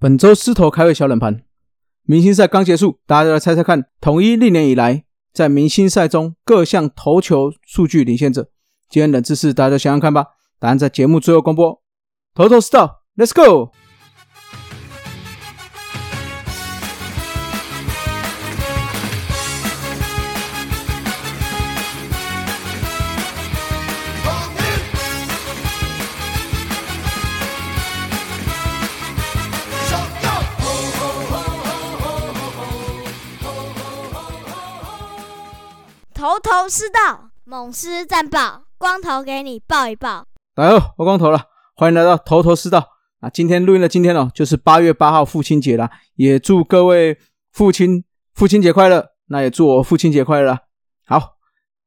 本周狮头开会小冷盘，明星赛刚结束，大家来猜猜看，统一历年以来在明星赛中各项投球数据领先者。今天冷知识，大家想想看吧。答案在节目最后公布。头头是道，Let's go！头头是道，猛狮战报，光头给你报一报。大家好，我光头了，欢迎来到头头是道啊！今天录音的今天哦，就是八月八号父亲节啦，也祝各位父亲父亲节快乐。那也祝我父亲节快乐。好，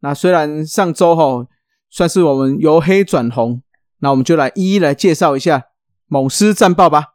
那虽然上周哈算是我们由黑转红，那我们就来一一来介绍一下猛狮战报吧。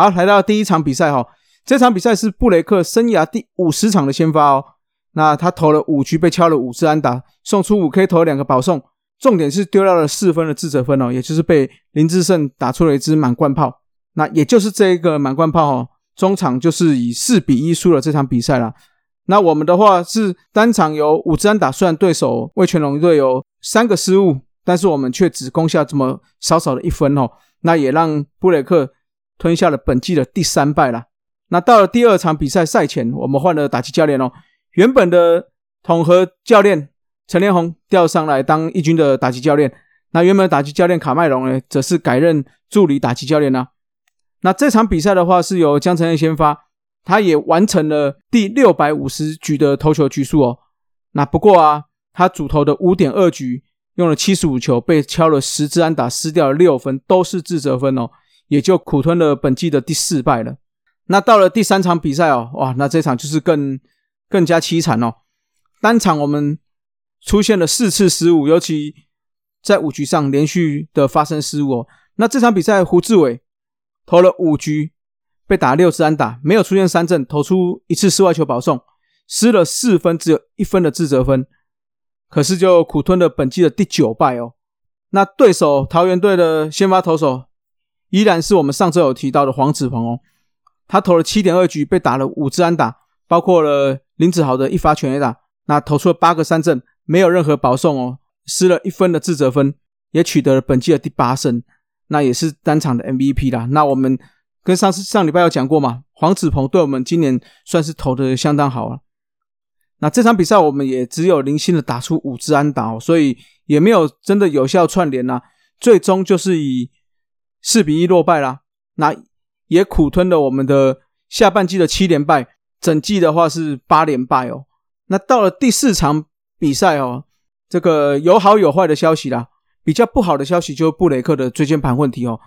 好，来到第一场比赛哈，这场比赛是布雷克生涯第五十场的先发哦。那他投了五局，被敲了五次安打，送出五 K，投了两个保送，重点是丢掉了四分的自责分哦，也就是被林志胜打出了一支满贯炮。那也就是这一个满贯炮哦，中场就是以四比一输了这场比赛了。那我们的话是单场有五支安打，虽然对手魏全龙队有三个失误，但是我们却只攻下这么少少的一分哦，那也让布雷克。吞下了本季的第三败了。那到了第二场比赛赛前，我们换了打击教练哦。原本的统合教练陈连红调上来当一军的打击教练。那原本的打击教练卡麦隆呢，则是改任助理打击教练呢。那这场比赛的话，是由江承彦先发，他也完成了第六百五十局的投球局数哦。那不过啊，他主投的五点二局用了七十五球，被敲了十支安打，失掉了六分，都是自责分哦。也就苦吞了本季的第四败了。那到了第三场比赛哦，哇，那这场就是更更加凄惨哦。单场我们出现了四次失误，尤其在五局上连续的发生失误哦。那这场比赛胡志伟投了五局，被打六次安打，没有出现三振，投出一次室外球保送，失了四分，只有一分的自责分，可是就苦吞了本季的第九败哦。那对手桃园队的先发投手。依然是我们上周有提到的黄子鹏哦，他投了七点二局，被打了五支安打，包括了林子豪的一发全垒打，那投出了八个三振，没有任何保送哦，失了一分的自责分，也取得了本季的第八胜，那也是单场的 MVP 啦。那我们跟上次上礼拜有讲过嘛，黄子鹏对我们今年算是投的相当好了。那这场比赛我们也只有零星的打出五支安打哦，所以也没有真的有效串联呐，最终就是以。四比一落败啦，那也苦吞了我们的下半季的七连败，整季的话是八连败哦。那到了第四场比赛哦，这个有好有坏的消息啦。比较不好的消息就是布雷克的椎间盘问题哦，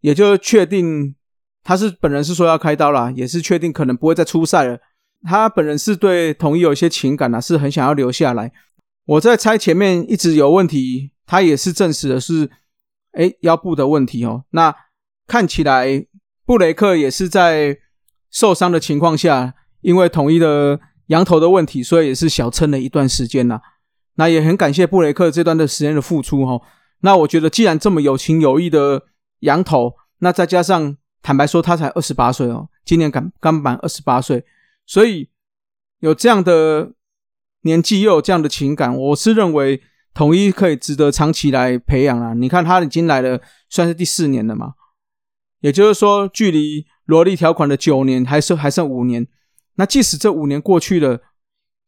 也就确定他是本人是说要开刀啦，也是确定可能不会再出赛了。他本人是对统一有一些情感呐，是很想要留下来。我在猜前面一直有问题，他也是证实的是。哎，腰部的问题哦，那看起来布雷克也是在受伤的情况下，因为统一的羊头的问题，所以也是小撑了一段时间呐。那也很感谢布雷克这段的时间的付出哈。那我觉得既然这么有情有义的羊头，那再加上坦白说他才二十八岁哦，今年刚刚满二十八岁，所以有这样的年纪又有这样的情感，我是认为。统一可以值得长期来培养啊！你看他已经来了，算是第四年了嘛。也就是说，距离萝莉条款的九年还剩还剩五年。那即使这五年过去了，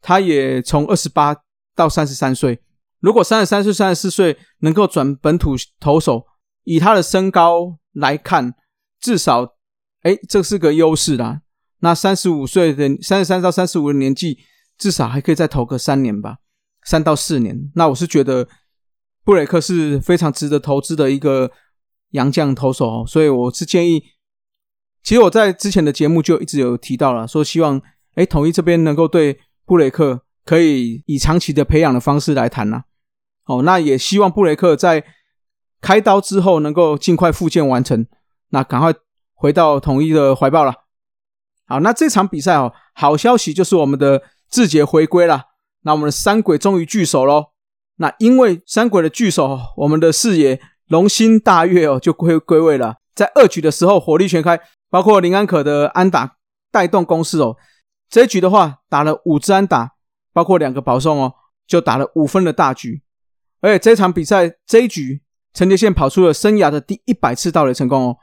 他也从二十八到三十三岁。如果三十三岁、三十四岁能够转本土投手，以他的身高来看，至少哎，这是个优势啦。那三十五岁的三十三到三十五的年纪，至少还可以再投个三年吧。三到四年，那我是觉得布雷克是非常值得投资的一个洋将投手，所以我是建议，其实我在之前的节目就一直有提到了，说希望哎，统一这边能够对布雷克可以以长期的培养的方式来谈呐。哦，那也希望布雷克在开刀之后能够尽快复健完成，那赶快回到统一的怀抱了。好，那这场比赛哦，好消息就是我们的志杰回归了，那我们的三鬼终于聚首喽。那因为三鬼的聚首，我们的四爷龙心大悦哦就归归位了，在二局的时候火力全开，包括林安可的安打带动攻势哦。这一局的话打了五支安打，包括两个保送哦，就打了五分的大局。而且这场比赛这一局，陈杰宪跑出了生涯的第一百次盗垒成功哦。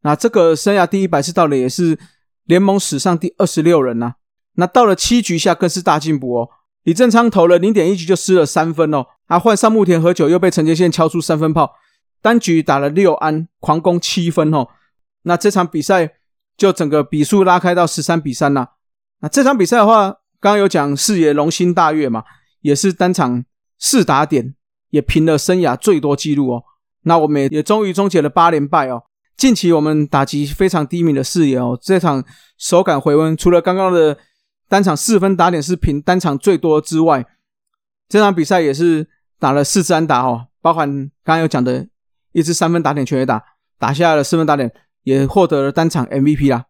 那这个生涯第一百次盗垒也是联盟史上第二十六人呐。那到了七局下更是大进步哦。李正昌投了零点一局就失了三分哦，啊换上木田和久又被陈杰宪敲出三分炮，单局打了六安，狂攻七分哦。那这场比赛就整个比数拉开到十三比三呐。那这场比赛的话，刚刚有讲四野龙心大悦嘛，也是单场四打点，也平了生涯最多纪录哦。那我们也终于终结了八连败哦。近期我们打击非常低迷的四野哦，这场手感回温，除了刚刚的。单场四分打点是平单场最多之外，这场比赛也是打了四支安打哦，包含刚刚有讲的一支三分打点全垒打，打下了四分打点，也获得了单场 MVP 啦。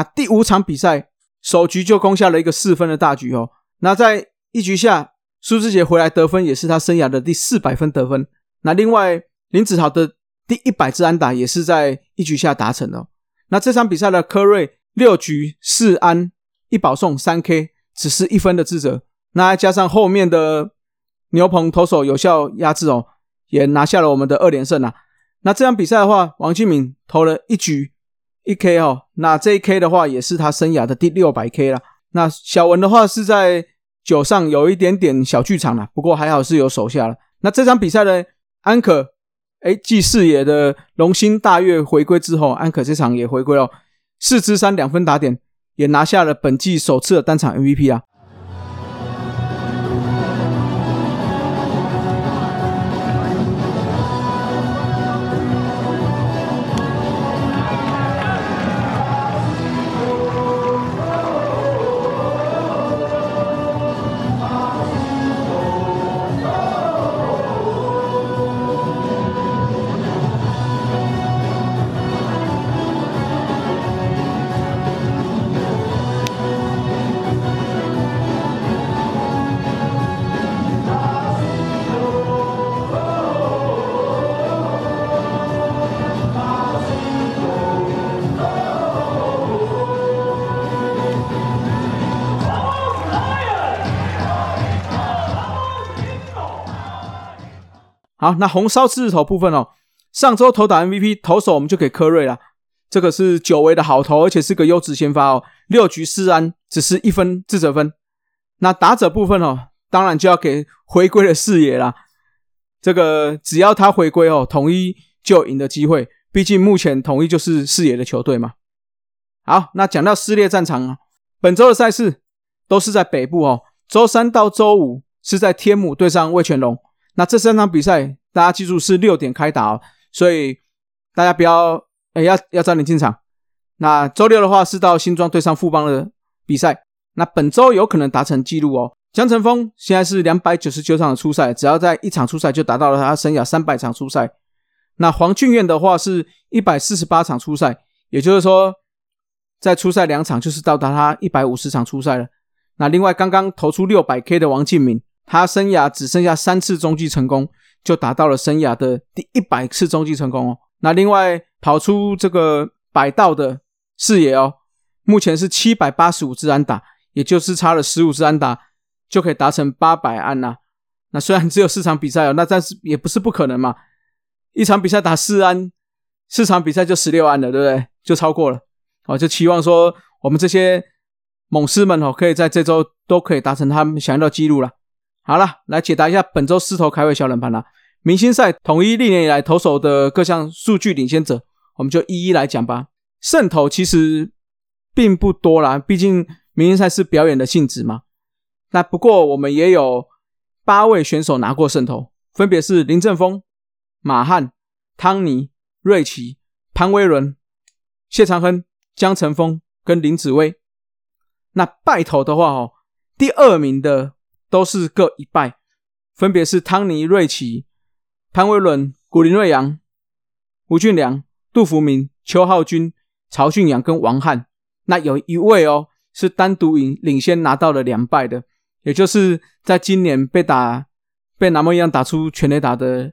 那第五场比赛首局就攻下了一个四分的大局哦。那在一局下，苏志杰回来得分也是他生涯的第四百分得分。那另外林子豪的第一百支安打也是在一局下达成的。那这场比赛的科瑞六局四安一保送三 K，只是一分的自责。那加上后面的牛棚投手有效压制哦，也拿下了我们的二连胜啊。那这场比赛的话，王金敏投了一局。一 K 哦，那这一 K 的话也是他生涯的第六百 K 了。那小文的话是在九上有一点点小剧场了，不过还好是有手下了。那这场比赛呢，安可哎继四野的龙心大月回归之后，安可这场也回归了，四支三两分打点，也拿下了本季首次的单场 MVP 啊。那红烧狮子头部分哦，上周投打 MVP 投手我们就给科瑞了，这个是久违的好投，而且是个优质先发哦，六局四安，只是一分自责分。那打者部分哦，当然就要给回归的视野啦，这个只要他回归哦，统一就有赢的机会，毕竟目前统一就是视野的球队嘛。好，那讲到撕裂战场啊，本周的赛事都是在北部哦，周三到周五是在天母对上魏全龙。那这三场比赛，大家记住是六点开打哦，所以大家不要哎要要早点进场。那周六的话是到新庄对上富邦的比赛，那本周有可能达成纪录哦。江晨峰现在是两百九十九场的初赛，只要在一场初赛就达到了他生涯三百场初赛。那黄俊彦的话是一百四十八场初赛，也就是说在初赛两场就是到达他一百五十场初赛了。那另外刚刚投出六百 K 的王敬敏。他生涯只剩下三次中继成功，就达到了生涯的第一百次中继成功哦。那另外跑出这个百道的视野哦，目前是七百八十五支安打，也就是差了十五支安打就可以达成八百安呐。那虽然只有四场比赛哦，那但是也不是不可能嘛。一场比赛打四安，四场比赛就十六安了，对不对？就超过了哦。就期望说我们这些猛士们哦，可以在这周都可以达成他们想要的记录了。好了，来解答一下本周狮头开胃小冷盘啦。明星赛统一历年以来投手的各项数据领先者，我们就一一来讲吧。胜投其实并不多啦，毕竟明星赛是表演的性质嘛。那不过我们也有八位选手拿过胜投，分别是林正峰、马汉、汤尼、瑞奇、潘威伦、谢长亨、江晨峰跟林子威。那败投的话哦，第二名的都是各一败，分别是汤尼、瑞奇、潘威伦、古林瑞阳、吴俊良、杜福明、邱浩军。曹俊阳跟王翰，那有一位哦，是单独领领先拿到了两败的，也就是在今年被打被南梦一样打出全垒打的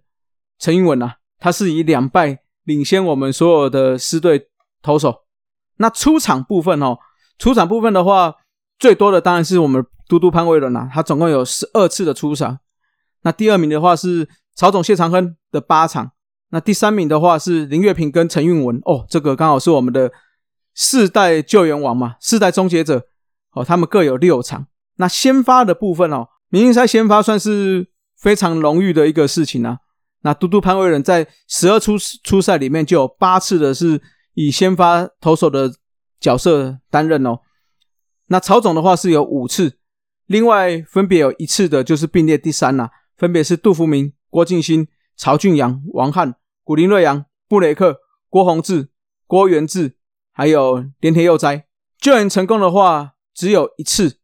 陈英文啊，他是以两败领先我们所有的狮队投手。那出场部分哦，出场部分的话，最多的当然是我们嘟嘟潘威伦啦，他总共有十二次的出场。那第二名的话是曹总谢长亨的八场。那第三名的话是林月平跟陈运文哦，这个刚好是我们的四代救援王嘛，四代终结者哦，他们各有六场。那先发的部分哦，明星赛先发算是非常荣誉的一个事情啊。那嘟嘟潘威仁在十二出初赛里面就有八次的是以先发投手的角色担任哦。那曹总的话是有五次，另外分别有一次的就是并列第三呐，分别是杜福明、郭敬新。曹俊阳、王翰、古林瑞阳、布雷克、郭宏志、郭元志，还有连田佑哉，救援成功的话只有一次，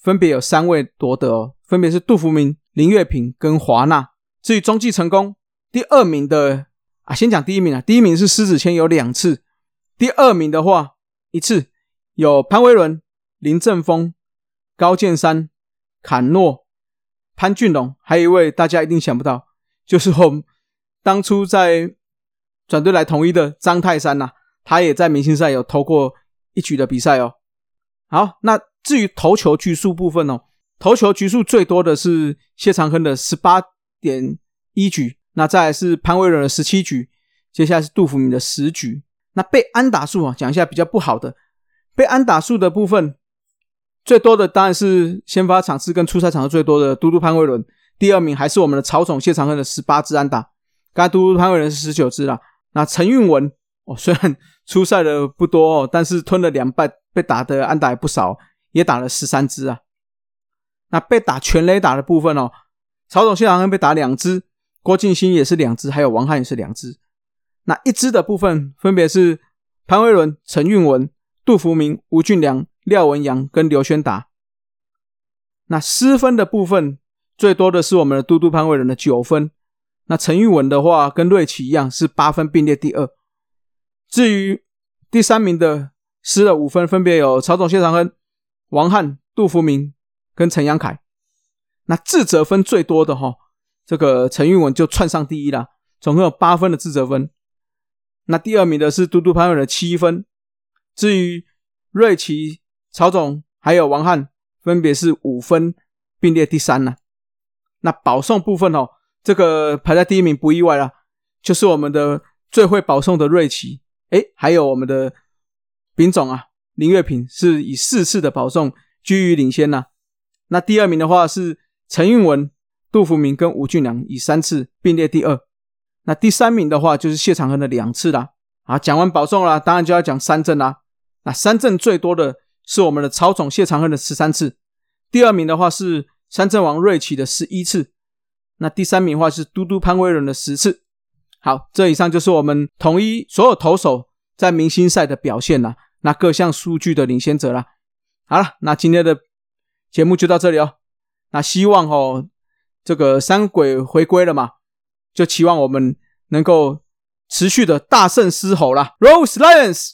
分别有三位夺得，分别是杜福明、林月平跟华纳。至于中继成功，第二名的啊，先讲第一名啊，第一名是狮子谦有两次，第二名的话一次，有潘威伦、林正峰、高建山、坎诺、潘俊龙，还有一位大家一定想不到。就是我们当初在转队来统一的张泰山呐，他也在明星赛有投过一局的比赛哦。好，那至于投球局数部分哦，投球局数最多的是谢长亨的十八点一局，那再来是潘威伦的十七局，接下来是杜福明的十局。那被安打数啊，讲一下比较不好的被安打数的部分，最多的当然是先发场次跟出赛场次最多的嘟嘟潘威伦。第二名还是我们的曹总谢长亨的十八支安打，刚才嘟嘟潘伟伦是十九支啦。那陈运文哦，虽然出赛的不多哦，但是吞了两败，被打的安打也不少，也打了十三支啊。那被打全垒打的部分哦，曹总谢长亨被打两支，郭敬新也是两支，还有王翰也是两支。那一支的部分分别是潘威伦、陈运文、杜福明、吴俊良、廖文阳跟刘轩达。那失分的部分。最多的是我们的嘟嘟潘伟人的九分，那陈玉文的话跟瑞奇一样是八分并列第二。至于第三名的失了五分，分别有曹总谢长亨、王翰、杜福明跟陈阳凯。那自责分最多的哈，这个陈玉文就窜上第一了，总共有八分的自责分。那第二名的是嘟嘟潘伟的七分。至于瑞奇、曹总还有王翰，分别是五分并列第三了。那保送部分哦，这个排在第一名不意外啦，就是我们的最会保送的瑞奇，哎，还有我们的丙总啊，林月平是以四次的保送居于领先呐。那第二名的话是陈运文、杜福明跟吴俊良以三次并列第二。那第三名的话就是谢长亨的两次啦。啊，讲完保送啦，当然就要讲三振啦。那三振最多的是我们的曹总谢长亨的十三次，第二名的话是。三阵王瑞奇的十一次，那第三名的话是嘟嘟潘威伦的十次。好，这以上就是我们统一所有投手在明星赛的表现了，那各项数据的领先者了。好了，那今天的节目就到这里哦。那希望哦，这个三鬼回归了嘛，就期望我们能够持续的大胜狮吼啦 Rose Lions。